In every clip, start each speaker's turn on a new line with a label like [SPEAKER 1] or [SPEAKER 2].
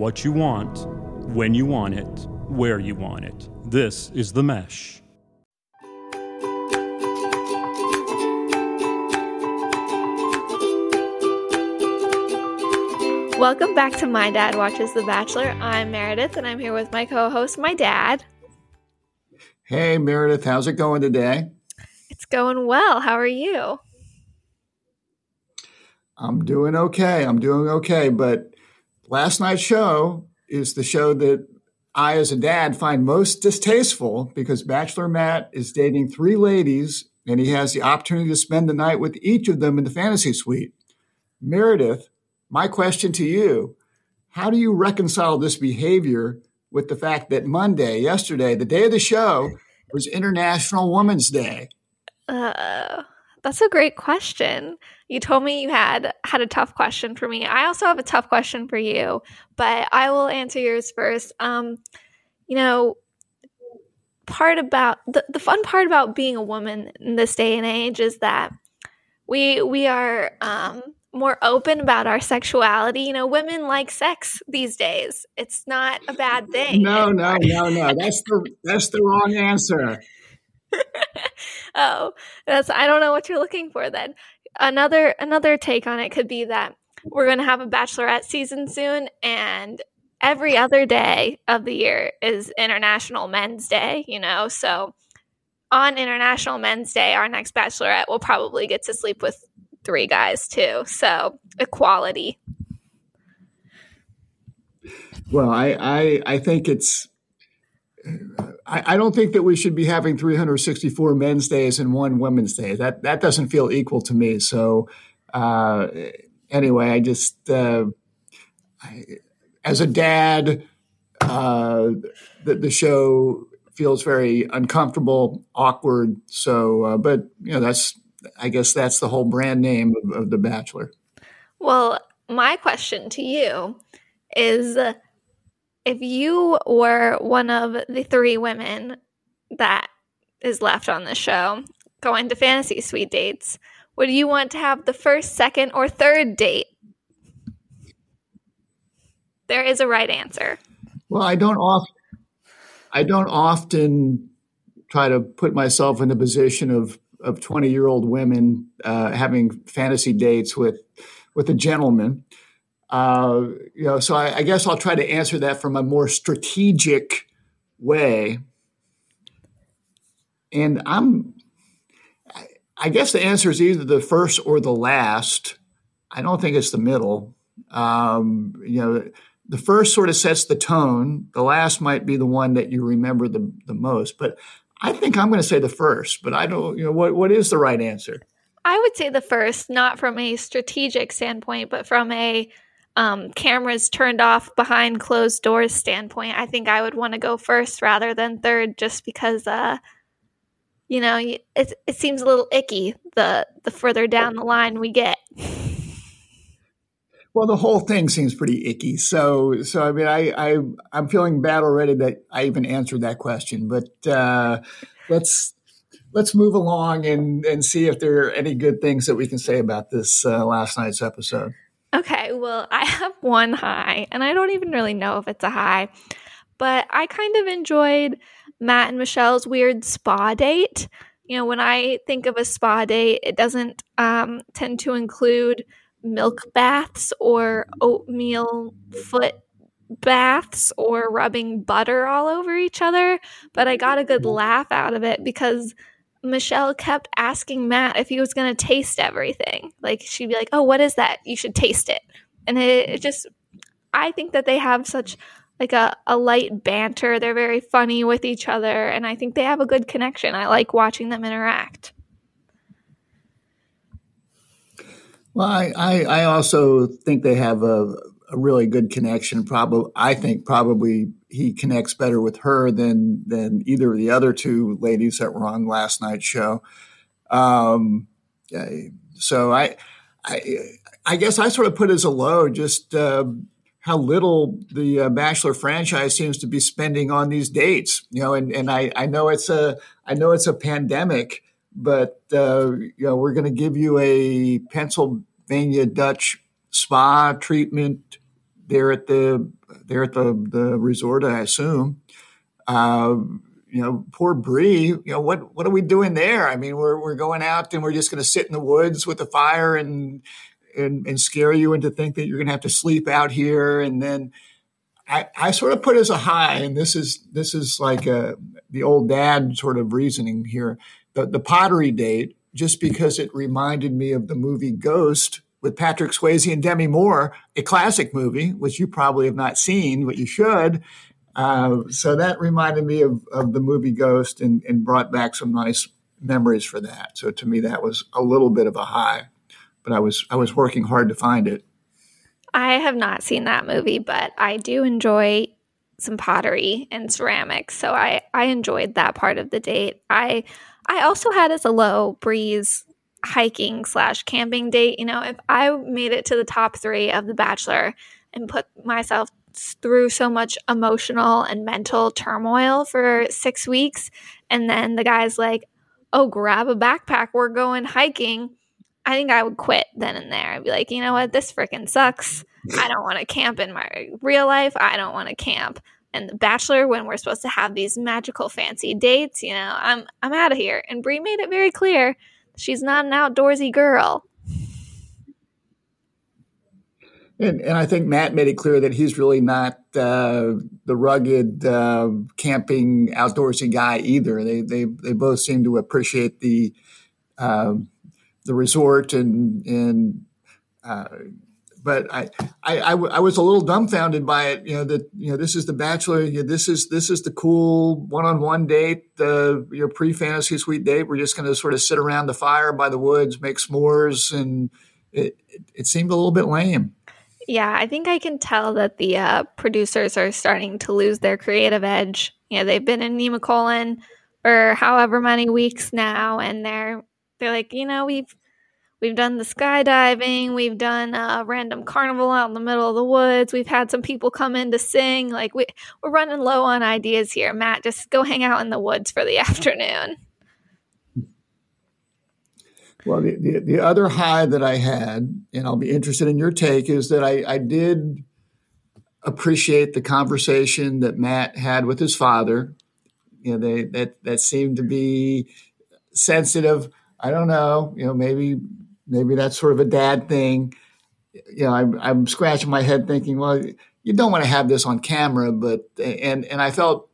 [SPEAKER 1] what you want, when you want it, where you want it. This is The Mesh.
[SPEAKER 2] Welcome back to My Dad Watches The Bachelor. I'm Meredith and I'm here with my co host, my dad.
[SPEAKER 3] Hey, Meredith, how's it going today?
[SPEAKER 2] It's going well. How are you?
[SPEAKER 3] I'm doing okay. I'm doing okay. But last night's show is the show that I, as a dad, find most distasteful because Bachelor Matt is dating three ladies and he has the opportunity to spend the night with each of them in the fantasy suite. Meredith, my question to you how do you reconcile this behavior with the fact that Monday, yesterday, the day of the show, was International Women's Day?
[SPEAKER 2] Uh, that's a great question. You told me you had had a tough question for me. I also have a tough question for you, but I will answer yours first. Um, you know, part about the, the fun part about being a woman in this day and age is that we we are um more open about our sexuality. You know, women like sex these days. It's not a bad thing.
[SPEAKER 3] No, no, no, no. That's the that's the wrong answer.
[SPEAKER 2] oh, that's I don't know what you're looking for then. Another another take on it could be that we're going to have a bachelorette season soon and every other day of the year is International Men's Day, you know. So on International Men's Day, our next bachelorette will probably get to sleep with three guys too. So equality.
[SPEAKER 3] Well, I I, I think it's. I, I don't think that we should be having 364 men's days and one women's day. That that doesn't feel equal to me. So, uh, anyway, I just uh, I, as a dad, uh, the, the show feels very uncomfortable, awkward. So, uh, but you know, that's I guess that's the whole brand name of, of The Bachelor.
[SPEAKER 2] Well, my question to you is if you were one of the three women that is left on the show going to fantasy suite dates, would you want to have the first, second, or third date? There is a right answer.
[SPEAKER 3] Well, I don't often I don't often try to put myself in the position of of 20 year old women uh, having fantasy dates with with a gentleman. Uh, you know, so I, I, guess I'll try to answer that from a more strategic way. And I'm, I guess the answer is either the first or the last. I don't think it's the middle. Um, you know, the first sort of sets the tone. The last might be the one that you remember the, the most. But I think I'm going to say the first, but I don't, you know, what, what is the right answer?
[SPEAKER 2] I would say the first, not from a strategic standpoint, but from a um, cameras turned off behind closed doors standpoint. I think I would want to go first rather than third, just because, uh, you know, it it seems a little icky the the further down the line we get.
[SPEAKER 3] Well, the whole thing seems pretty icky. So, so I mean, I, I I'm feeling bad already that I even answered that question. But uh, let's let's move along and and see if there are any good things that we can say about this uh, last night's episode.
[SPEAKER 2] Okay, well, I have one high, and I don't even really know if it's a high, but I kind of enjoyed Matt and Michelle's weird spa date. You know, when I think of a spa date, it doesn't um, tend to include milk baths or oatmeal foot baths or rubbing butter all over each other, but I got a good laugh out of it because Michelle kept asking Matt if he was going to taste everything. Like she'd be like, "Oh, what is that? You should taste it." And it, it just I think that they have such like a, a light banter. They're very funny with each other and I think they have a good connection. I like watching them interact.
[SPEAKER 3] Well, I, I, I also think they have a, a really good connection. Probably, I think probably he connects better with her than than either of the other two ladies that were on last night's show. Um, so I, I, I guess I sort of put as a low just uh, how little the uh, Bachelor franchise seems to be spending on these dates. You know, and and I, I know it's a I know it's a pandemic but uh, you know we're going to give you a Pennsylvania Dutch spa treatment there at the there at the the resort, I assume. Uh, you know, poor Bri. You know what what are we doing there? I mean, we're we're going out and we're just going to sit in the woods with the fire and and and scare you into think that you're going to have to sleep out here, and then. I, I sort of put as a high, and this is this is like a, the old dad sort of reasoning here. The the pottery date, just because it reminded me of the movie Ghost with Patrick Swayze and Demi Moore, a classic movie, which you probably have not seen, but you should. Uh, so that reminded me of, of the movie Ghost and, and brought back some nice memories for that. So to me, that was a little bit of a high, but I was I was working hard to find it.
[SPEAKER 2] I have not seen that movie, but I do enjoy some pottery and ceramics, so I I enjoyed that part of the date. I I also had as a low Bri's hiking slash camping date. You know, if I made it to the top three of The Bachelor and put myself through so much emotional and mental turmoil for six weeks, and then the guy's like, oh, grab a backpack, we're going hiking. I think I would quit then and there. I'd be like, you know what, this freaking sucks. I don't want to camp in my real life. I don't want to camp. And the Bachelor, when we're supposed to have these magical fancy dates, you know, I'm I'm out of here. And Bri made it very clear she's not an outdoorsy girl.
[SPEAKER 3] And, and I think Matt made it clear that he's really not uh, the rugged uh, camping outdoorsy guy either. They, they they both seem to appreciate the uh, the resort and and uh, but I, I, I, I, was a little dumbfounded by it. You know that you know this is the Bachelor. You know, this is this is the cool one-on-one date, the your pre-fantasy suite date. We're just going to sort of sit around the fire by the woods, make s'mores, and it, it, it seemed a little bit lame.
[SPEAKER 2] Yeah, I think I can tell that the uh, producers are starting to lose their creative edge. You know, they've been in Nemacolin for however many weeks now, and they're they're like, you know, we've We've done the skydiving. We've done a random carnival out in the middle of the woods. We've had some people come in to sing. Like we, we're running low on ideas here. Matt, just go hang out in the woods for the afternoon.
[SPEAKER 3] Well, the, the, the other high that I had, and I'll be interested in your take, is that I, I did appreciate the conversation that Matt had with his father. You know, they that that seemed to be sensitive. I don't know. You know, maybe maybe that's sort of a dad thing. You know, I'm, I'm scratching my head thinking, well, you don't want to have this on camera, but and and I felt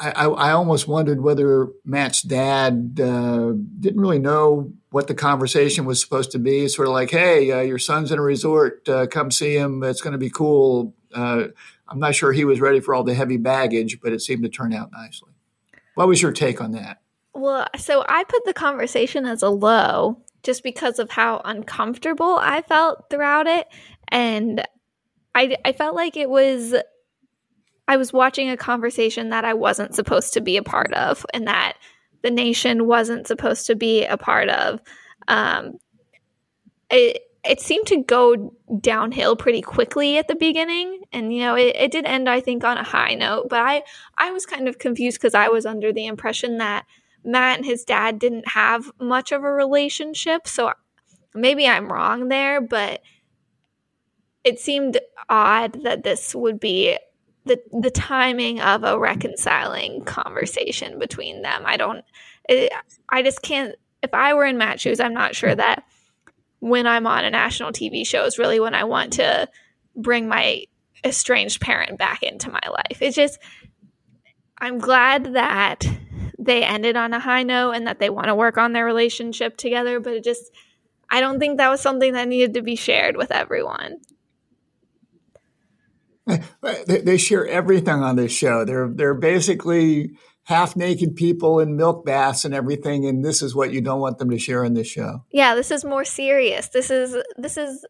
[SPEAKER 3] I, I, almost wondered whether Matt's dad uh, didn't really know what the conversation was supposed to be. Sort of like, hey, uh, your son's in a resort, uh, come see him. It's going to be cool. Uh, I'm not sure he was ready for all the heavy baggage, but it seemed to turn out nicely. What was your take on that?
[SPEAKER 2] Well, so I put the conversation as a low just because of how uncomfortable I felt throughout it. And I, I felt like it was, I was watching a conversation that I wasn't supposed to be a part of and that the nation wasn't supposed to be a part of. Um, it, it seemed to go downhill pretty quickly at the beginning and you know it, it did end i think on a high note but i i was kind of confused because i was under the impression that Matt and his dad didn't have much of a relationship. So maybe I'm wrong there, but it seemed odd that this would be the the timing of a reconciling conversation between them. I don't it, I just can't if I were in Matt's shoes, I'm not sure that when I'm on a national TV show is really when I want to bring my estranged parent back into my life. It's just I'm glad that they ended on a high note and that they want to work on their relationship together, but it just I don't think that was something that needed to be shared with everyone.
[SPEAKER 3] Eh, eh, they, share everything on this show. They're they're basically half naked people in milk baths and everything, and this is what you don't want them to share on this show.
[SPEAKER 2] Yeah, this is more serious. This is this is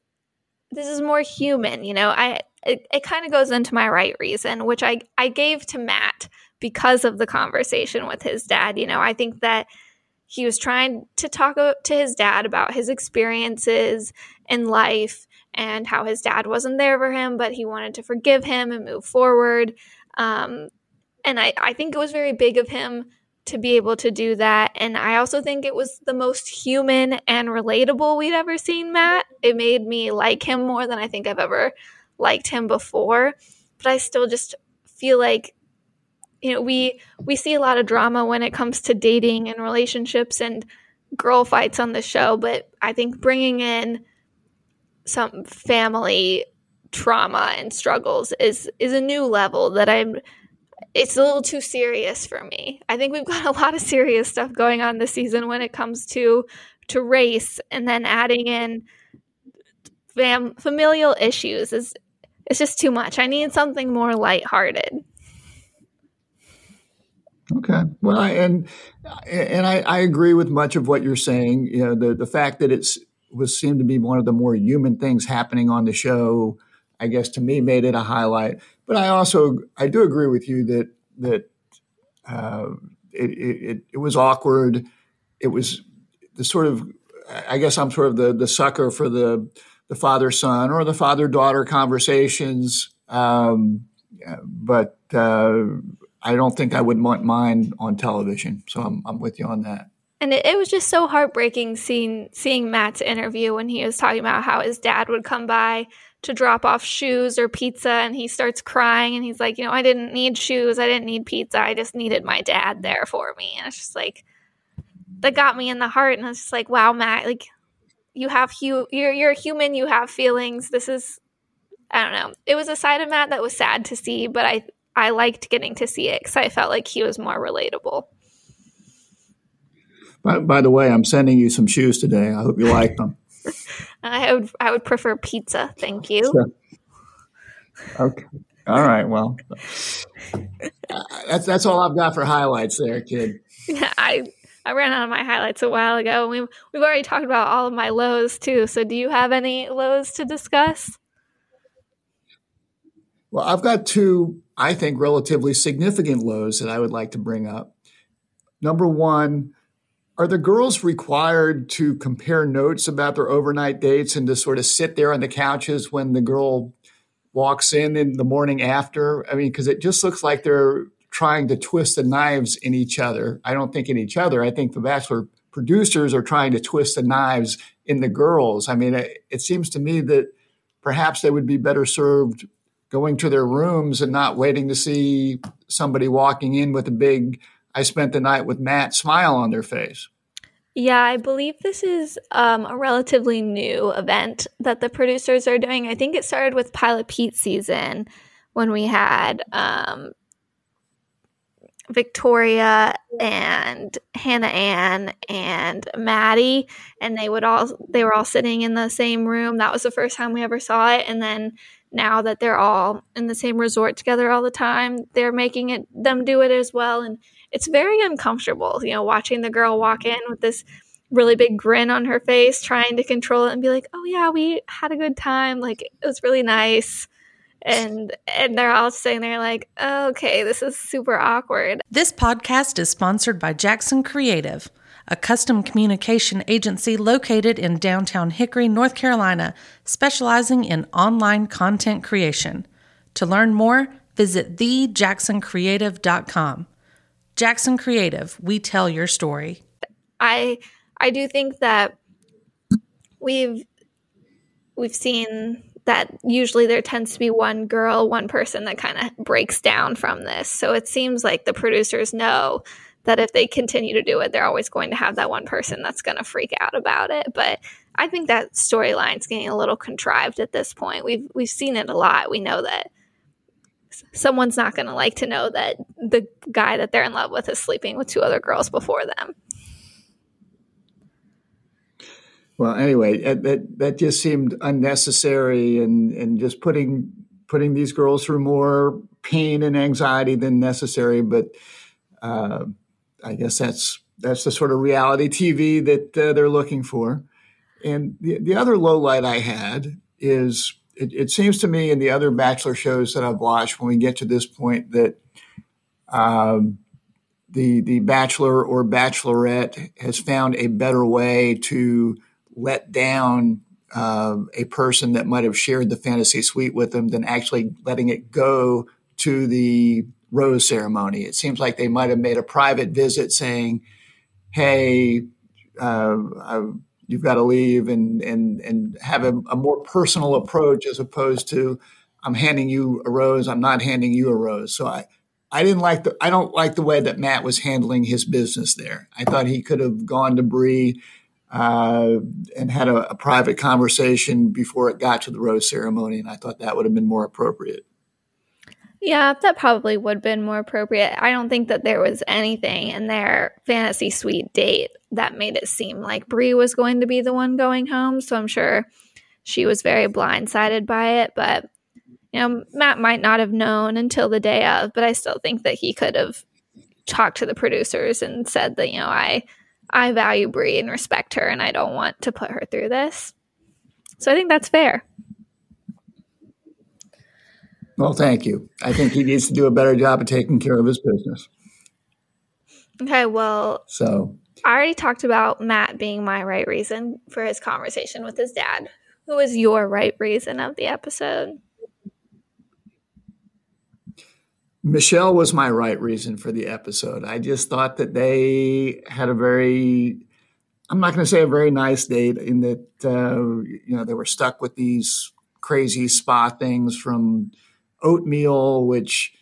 [SPEAKER 2] this is more human. You know, I it, it kind of goes into my right reason, which I I gave to Matt because of the conversation with his dad. You know, I think that he was trying to talk to his dad about his experiences in life and how his dad wasn't there for him, but he wanted to forgive him and move forward. Um, and I, I think it was very big of him to be able to do that. And I also think it was the most human and relatable we'd ever seen Matt. It made me like him more than I think I've ever liked him before, but I still just feel like you know we we see a lot of drama when it comes to dating and relationships and girl fights on the show, but I think bringing in some family trauma and struggles is is a new level that I'm it's a little too serious for me. I think we've got a lot of serious stuff going on this season when it comes to to race and then adding in fam- familial issues is it's just too much. I need something more lighthearted.
[SPEAKER 3] Okay. Well, I, and and I, I agree with much of what you're saying. You know, the the fact that it's was seemed to be one of the more human things happening on the show, I guess to me made it a highlight. But I also I do agree with you that that uh, it, it it was awkward. It was the sort of I guess I'm sort of the the sucker for the the father son or the father daughter conversations. Um, but uh, I don't think I would want mine on television. So I'm, I'm with you on that.
[SPEAKER 2] And it, it, was just so heartbreaking seeing seeing Matt's interview when he was talking about how his dad would come by to drop off shoes or pizza and he starts crying and he's like, you know, I didn't need shoes, I didn't need pizza, I just needed my dad there for me. And it's just like that got me in the heart and it's just like, wow, Matt, like you have hu- you're you're a human, you have feelings. This is I don't know. It was a side of Matt that was sad to see, but I I liked getting to see it because I felt like he was more relatable.
[SPEAKER 3] By, by the way, I'm sending you some shoes today. I hope you like them.
[SPEAKER 2] I would I would prefer pizza, thank you.
[SPEAKER 3] Sure. Okay. All right. Well, that's that's all I've got for highlights there, kid.
[SPEAKER 2] Yeah, I I ran out of my highlights a while ago. We've we've already talked about all of my lows too. So, do you have any lows to discuss?
[SPEAKER 3] Well, I've got two, I think, relatively significant lows that I would like to bring up. Number one, are the girls required to compare notes about their overnight dates and to sort of sit there on the couches when the girl walks in in the morning after? I mean, because it just looks like they're trying to twist the knives in each other. I don't think in each other. I think the Bachelor producers are trying to twist the knives in the girls. I mean, it, it seems to me that perhaps they would be better served going to their rooms and not waiting to see somebody walking in with a big I spent the night with Matt smile on their face.
[SPEAKER 2] Yeah, I believe this is um, a relatively new event that the producers are doing. I think it started with Pilot Pete season when we had um, Victoria and Hannah Ann and Maddie, and they would all they were all sitting in the same room. That was the first time we ever saw it, and then now that they're all in the same resort together all the time, they're making it them do it as well, and it's very uncomfortable, you know, watching the girl walk in with this really big grin on her face, trying to control it and be like, "Oh yeah, we had a good time. Like it was really nice." And and they're all sitting there like, oh, "Okay, this is super awkward."
[SPEAKER 4] This podcast is sponsored by Jackson Creative, a custom communication agency located in downtown Hickory, North Carolina, specializing in online content creation. To learn more, visit thejacksoncreative.com. Jackson Creative, we tell your story.
[SPEAKER 2] I I do think that we've we've seen that usually there tends to be one girl, one person that kind of breaks down from this. So it seems like the producers know that if they continue to do it, they're always going to have that one person that's going to freak out about it. But I think that storyline's getting a little contrived at this point. We've we've seen it a lot. We know that someone's not going to like to know that the guy that they're in love with is sleeping with two other girls before them.
[SPEAKER 3] Well, anyway, that that just seemed unnecessary and and just putting putting these girls through more pain and anxiety than necessary. But uh, I guess that's that's the sort of reality TV that uh, they're looking for. And the, the other low light I had is it, it, seems to me in the other Bachelor shows that I've watched, when we get to this point, that um, the the Bachelor or Bachelorette has found a better way to let down uh, a person that might have shared the fantasy suite with them than actually letting it go to the rose ceremony. It seems like they might have made a private visit saying, "Hey." Uh, you've got to leave and and and have a, a more personal approach as opposed to I'm handing you a rose. I'm not handing you a rose. So I, I didn't like the, I don't like the way that Matt was handling his business there. I thought he could have gone to Bri uh, and had a, a private conversation before it got to the rose ceremony. And I thought that would have been more appropriate.
[SPEAKER 2] Yeah, that probably would have been more appropriate. I don't think that there was anything in their fantasy suite date that made it seem like Bri was going to be the one going home. So I'm sure she was very blindsided by it. But, you know, Matt might not have known until the day of, but I still think that he could have talked to the producers and said that, you know, I I value Bri and respect her and I don't want to put her through this. So I think that's fair.
[SPEAKER 3] Well, thank you. I think he needs to do a better job of taking care of his business.
[SPEAKER 2] Okay, well,
[SPEAKER 3] so
[SPEAKER 2] I already talked about Matt being my right reason for his conversation with his dad. Who was your right reason of the episode?
[SPEAKER 3] Michelle was my right reason for the episode. I just thought that they had a very, I'm not going to say a very nice date in that, uh, you know, they were stuck with these crazy spa things from oatmeal, which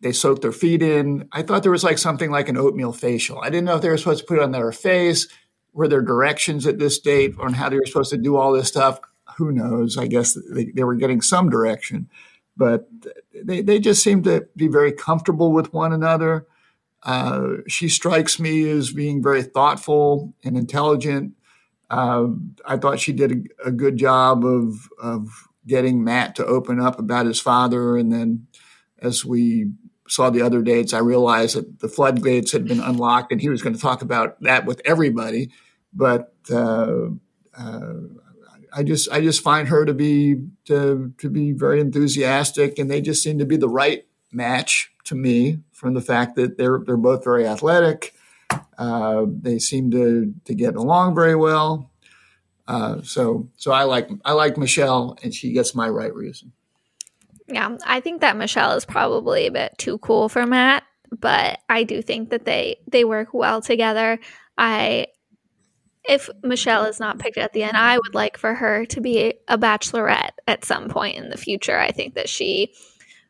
[SPEAKER 3] they soak their feet in. I thought there was like something like an oatmeal facial. I didn't know if they were supposed to put it on their face. Were there directions at this date on how they were supposed to do all this stuff? Who knows? I guess they, they were getting some direction, but they, they just seemed to be very comfortable with one another. Uh, she strikes me as being very thoughtful and intelligent. Uh, I thought she did a, a good job of, of getting Matt to open up about his father. And then as we saw the other dates, I realized that the floodgates had been unlocked and he was going to talk about that with everybody. But uh, uh, I just I just find her to be to, to be very enthusiastic, and they just seem to be the right match to me from the fact that they're they're both very athletic. Uh, they seem to to get along very well. Uh, so so I like I like Michelle, and she gets my right reason.
[SPEAKER 2] Yeah, I think that Michelle is probably a bit too cool for Matt, but I do think that they they work well together. I if Michelle is not picked at the end, I would like for her to be a bachelorette at some point in the future. I think that she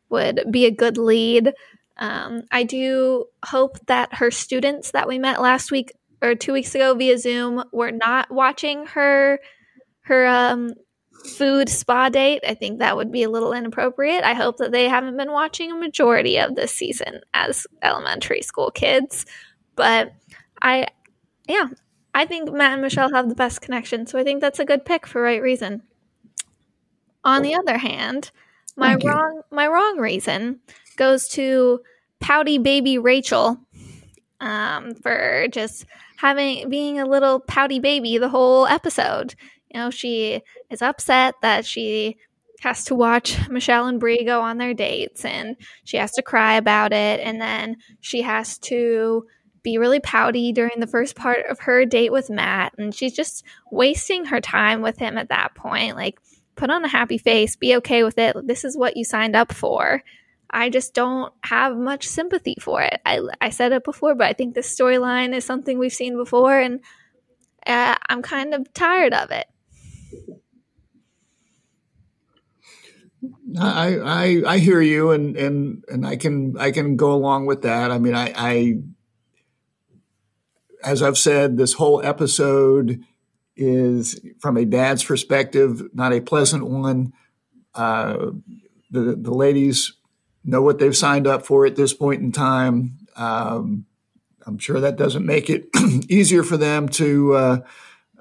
[SPEAKER 2] would be a good lead. Um, I do hope that her students that we met last week or two weeks ago via Zoom were not watching her her um, food spa date. I think that would be a little inappropriate. I hope that they haven't been watching a majority of this season as elementary school kids. But I, yeah, I think Matt and Michelle have the best connection. So I think that's a good pick for right reason. On the other hand, my Thank wrong you. my wrong reason goes to pouty baby Rachael um, for just having being a little pouty baby the whole episode. You know, she is upset that she has to watch Michelle and Bri go on their dates and she has to cry about it and then she has to be really pouty during the first part of her date with Matt and she's just wasting her time with him at that point. Like put on a happy face be okay with it. This is what you signed up for I just don't have much sympathy for it. I, I said it before, but I think this storyline is something we've seen before, and uh, I'm kind of tired of it.
[SPEAKER 3] I, I I hear you, and and and I can I can go along with that. I mean, I, I as I've said, this whole episode is from a dad's perspective not a pleasant one. Uh, the the ladies know what they've signed up for at this point in time. Um, I'm sure that doesn't make it easier for them to, uh,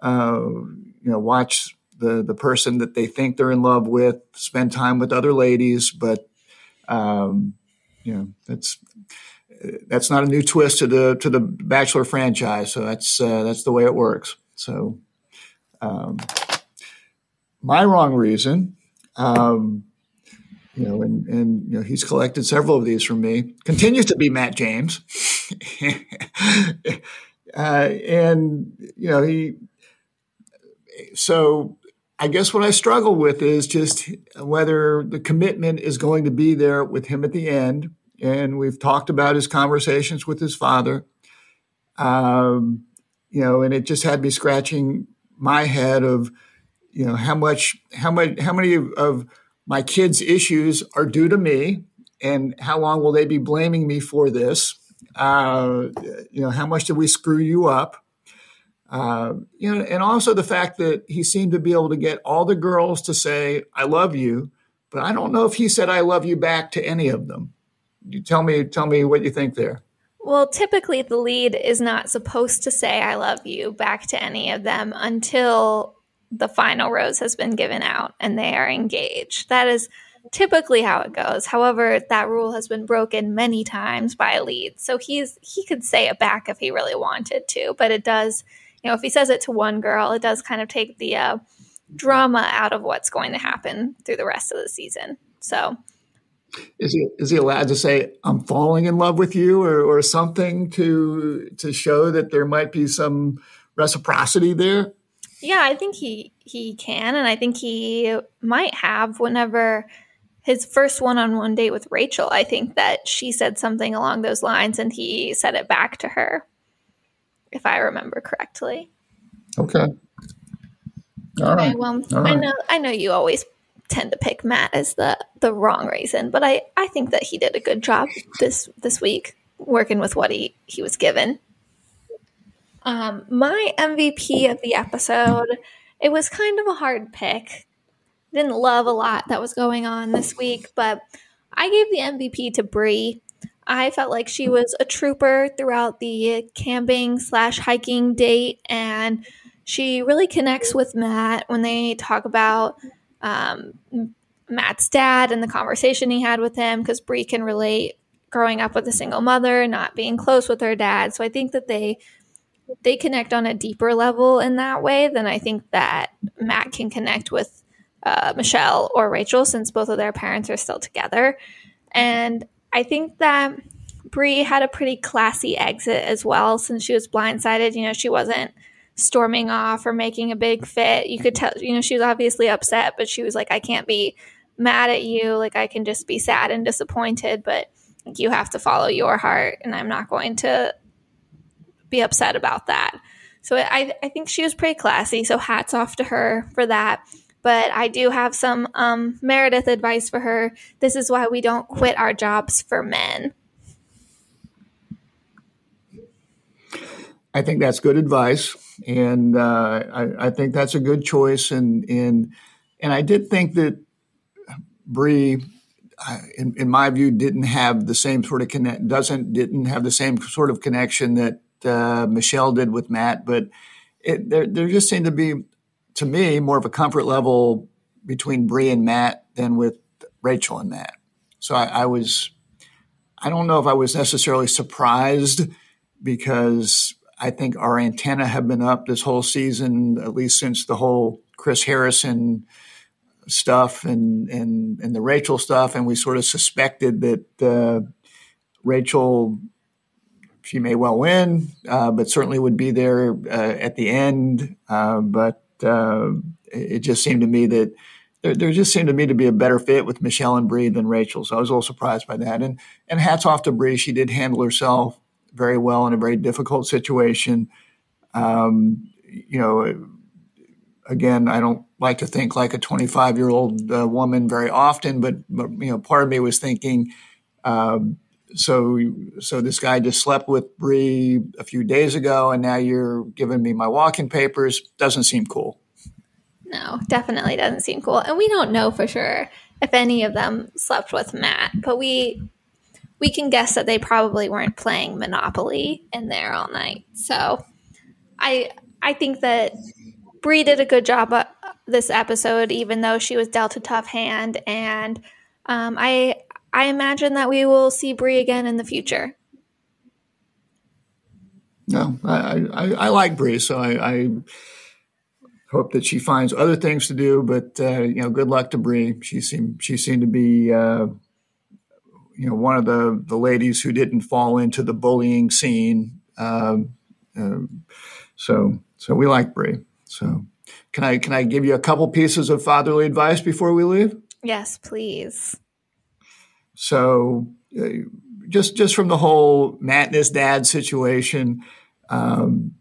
[SPEAKER 3] uh, you know, watch the the person that they think they're in love with spend time with other ladies. But um, you know, that's that's not a new twist to the to the Bachelor franchise. So that's uh, that's the way it works. So um, my wrong reason. Um, you know, and and you know he's collected several of these from me. Continues to be Matt James, uh, and you know he. So I guess what I struggle with is just whether the commitment is going to be there with him at the end. And we've talked about his conversations with his father, um, you know, and it just had me scratching my head of, you know, how much, how much, how many of, of my kids' issues are due to me, and how long will they be blaming me for this? Uh, you know, how much did we screw you up? Uh, you know, and also the fact that he seemed to be able to get all the girls to say "I love you," but I don't know if he said "I love you" back to any of them. You tell me, tell me what you think there.
[SPEAKER 2] Well, typically the lead is not supposed to say "I love you" back to any of them until the final rose has been given out and they are engaged. That is typically how it goes. However, that rule has been broken many times by a lead. So he's he could say it back if he really wanted to, but it does, you know, if he says it to one girl, it does kind of take the uh, drama out of what's going to happen through the rest of the season. So
[SPEAKER 3] is he is he allowed to say I'm falling in love with you or, or something to to show that there might be some reciprocity there?
[SPEAKER 2] Yeah, I think he he can, and I think he might have whenever his first one-on-one date with Rachael. I think that she said something along those lines, and he said it back to her, if I remember correctly.
[SPEAKER 3] Okay. All right.
[SPEAKER 2] Okay, well,
[SPEAKER 3] All
[SPEAKER 2] I
[SPEAKER 3] right.
[SPEAKER 2] know I know you always tend to pick Matt as the the wrong reason, but I I think that he did a good job this this week working with what he he was given. Um, my MVP of the episode, it was kind of a hard pick. Didn't love a lot that was going on this week, but I gave the MVP to Bri. I felt like she was a trooper throughout the camping slash hiking date, and she really connects with Matt when they talk about um, Matt's dad and the conversation he had with him, because Bri can relate growing up with a single mother, not being close with her dad. So I think that they they connect on a deeper level in that way than I think that Matt can connect with uh, Michelle or Rachael, since both of their parents are still together. And I think that Bri had a pretty classy exit as well, since she was blindsided. You know, she wasn't storming off or making a big fit. You could tell, you know, she was obviously upset, but she was like, I can't be mad at you. Like, I can just be sad and disappointed, but you have to follow your heart, and I'm not going to be upset about that. So I, I think she was pretty classy. So hats off to her for that. But I do have some um, Meredith advice for her. This is why we don't quit our jobs for men.
[SPEAKER 3] I think that's good advice, and uh, I, I, think that's a good choice. And and and I did think that Bri, in, in, my view, didn't have the same sort of connect. Doesn't didn't have the same sort of connection that uh, Michelle did with Matt. But it, there there just seemed to be, to me, more of a comfort level between Bri and Matt than with Rachael and Matt. So I, I was, I don't know if I was necessarily surprised because I think our antenna have been up this whole season, at least since the whole Chris Harrison stuff and and and the Rachael stuff, and we sort of suspected that uh, Rachael, she may well win, uh, but certainly would be there uh, at the end. Uh, but uh, it just seemed to me that. There, there just seemed to me to be a better fit with Michelle and Bri than Rachael, so I was a little surprised by that. And and hats off to Bri; she did handle herself very well in a very difficult situation. Um, you know, again, I don't like to think like a 25 year old uh, woman very often, but, but, you know, part of me was thinking, um, so so this guy just slept with Bri a few days ago, and now you're giving me my walking papers. Doesn't seem cool.
[SPEAKER 2] No, definitely doesn't seem cool, and we don't know for sure if any of them slept with Matt, but we we can guess that they probably weren't playing Monopoly in there all night. So I I think that Bri did a good job uh, this episode, even though she was dealt a tough hand, and um, I I imagine that we will see Bri again in the future.
[SPEAKER 3] No, I I, I like Bri, so I, I, hope that she finds other things to do. But uh, you know, good luck to Bri. She seemed she seemed to be. Uh, you know, one of the, the ladies who didn't fall into the bullying scene. Um, uh, so, so we like Bri. So, can I can I give you a couple pieces of fatherly advice before we leave?
[SPEAKER 2] Yes, please.
[SPEAKER 3] So, uh, just just from the whole his dad situation, um,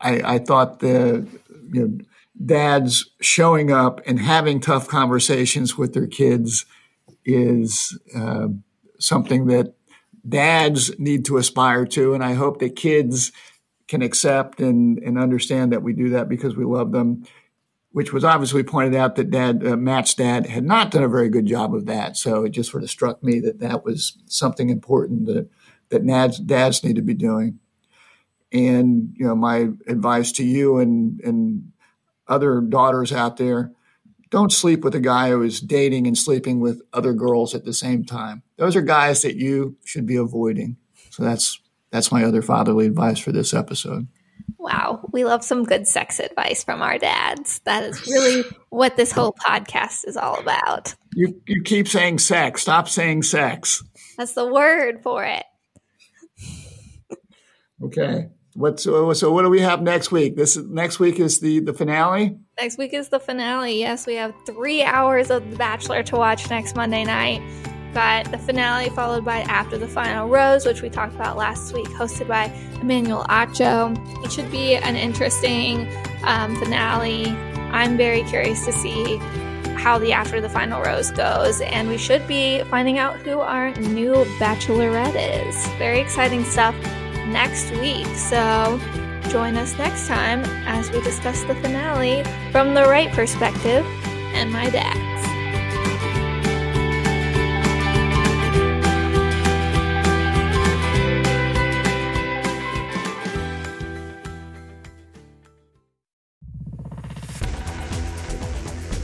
[SPEAKER 3] I, I thought the you know dads showing up and having tough conversations with their kids is uh, something that dads need to aspire to. And I hope that kids can accept and, and understand that we do that because we love them, which was obviously pointed out that dad, uh, Matt's dad had not done a very good job of that. So it just sort of struck me that that was something important that, that dads, dads need to be doing. And, you know, my advice to you and, and other daughters out there, don't sleep with a guy who is dating and sleeping with other girls at the same time. Those are guys that you should be avoiding. So that's that's my other fatherly advice for this episode.
[SPEAKER 2] Wow, we love some good sex advice from our dads. That is really what this whole podcast is all about.
[SPEAKER 3] You you keep saying sex. Stop saying sex.
[SPEAKER 2] That's the word for it.
[SPEAKER 3] okay. What's so, so what do we have next week? This is, next week is the the finale.
[SPEAKER 2] Next week is the finale. Yes, we have three hours of The Bachelor to watch next Monday night. Got the finale followed by After the Final Rose, which we talked about last week, hosted by Emmanuel Acho. It should be an interesting um, finale. I'm very curious to see how the After the Final Rose goes, and we should be finding out who our new Bachelorette is. Very exciting stuff next week. So join us next time as we discuss the finale from the right perspective and my dad's.